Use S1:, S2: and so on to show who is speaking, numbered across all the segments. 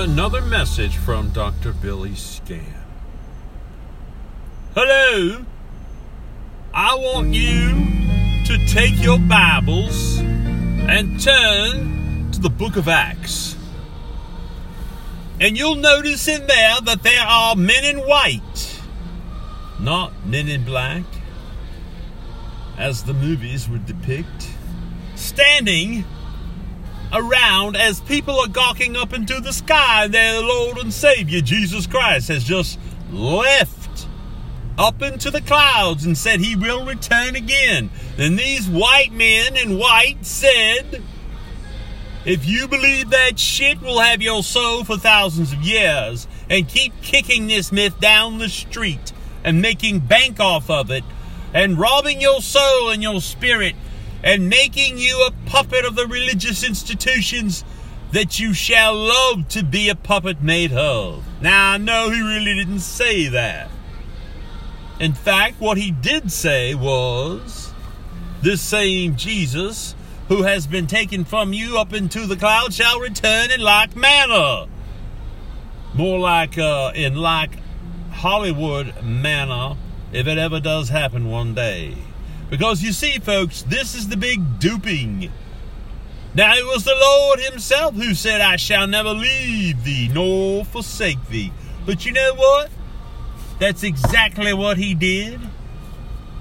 S1: another message from Dr. Billy Scam. Hello, I want you to take your Bibles and turn to the book of Acts. And you'll notice in there that there are men in white, not men in black, as the movies would depict, standing around as people are gawking up into the sky. Their Lord and Savior, Jesus Christ, has just left up into the clouds and said he will return again. And these white men in white said, if you believe that shit we'll have your soul for thousands of years and keep kicking this myth down the street and making bank off of it and robbing your soul and your spirit and making you a puppet of the religious institutions that you shall love to be a puppet made of. Now, I know he really didn't say that. In fact, what he did say was this same Jesus who has been taken from you up into the clouds shall return in like manner. More like uh, in like Hollywood manner, if it ever does happen one day. Because you see, folks, this is the big duping. Now it was the Lord Himself who said, I shall never leave thee nor forsake thee. But you know what? That's exactly what He did.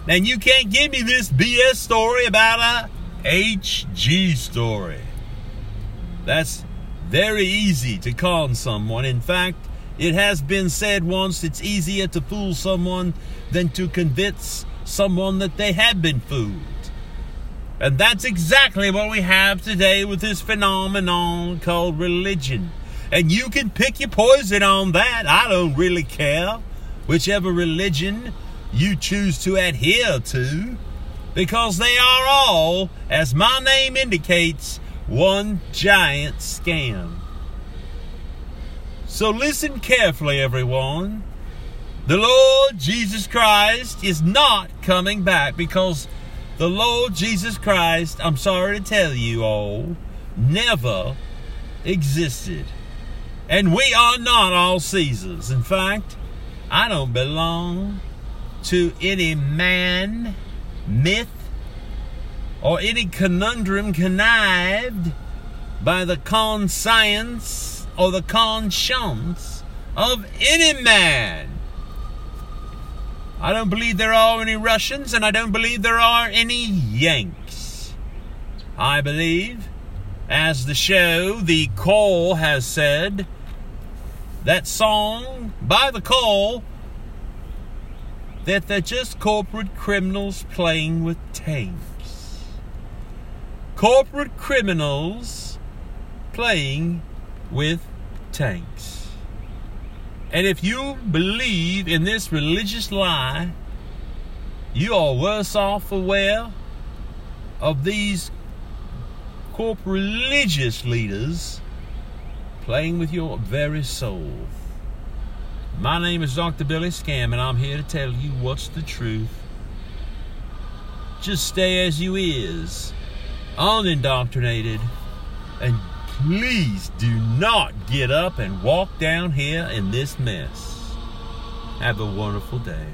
S1: And you can't give me this BS story about a HG story. That's very easy to con someone. In fact, it has been said once it's easier to fool someone than to convince someone that they have been fooled. And that's exactly what we have today with this phenomenon called religion. And you can pick your poison on that. I don't really care. Whichever religion you choose to adhere to, because they are all, as my name indicates, one giant scam. So listen carefully, everyone. The Lord Jesus Christ is not coming back because the Lord Jesus Christ, I'm sorry to tell you all, never existed. And we are not all Caesars. In fact, I don't belong to any man, myth, or any conundrum connived by the conscience or the conscience of any man. I don't believe there are any Russians, and I don't believe there are any Yanks. I believe, as the show The Call has said, that song by The Call, that they're just corporate criminals playing with tanks. Corporate criminals playing with tanks. And if you believe in this religious lie, you are worse off aware of these corporate religious leaders playing with your very soul. My name is Dr. Billy Scam, and I'm here to tell you what's the truth. Just stay as you is, unindoctrinated, and please do not get up and walk down here in this mess. Have a wonderful day.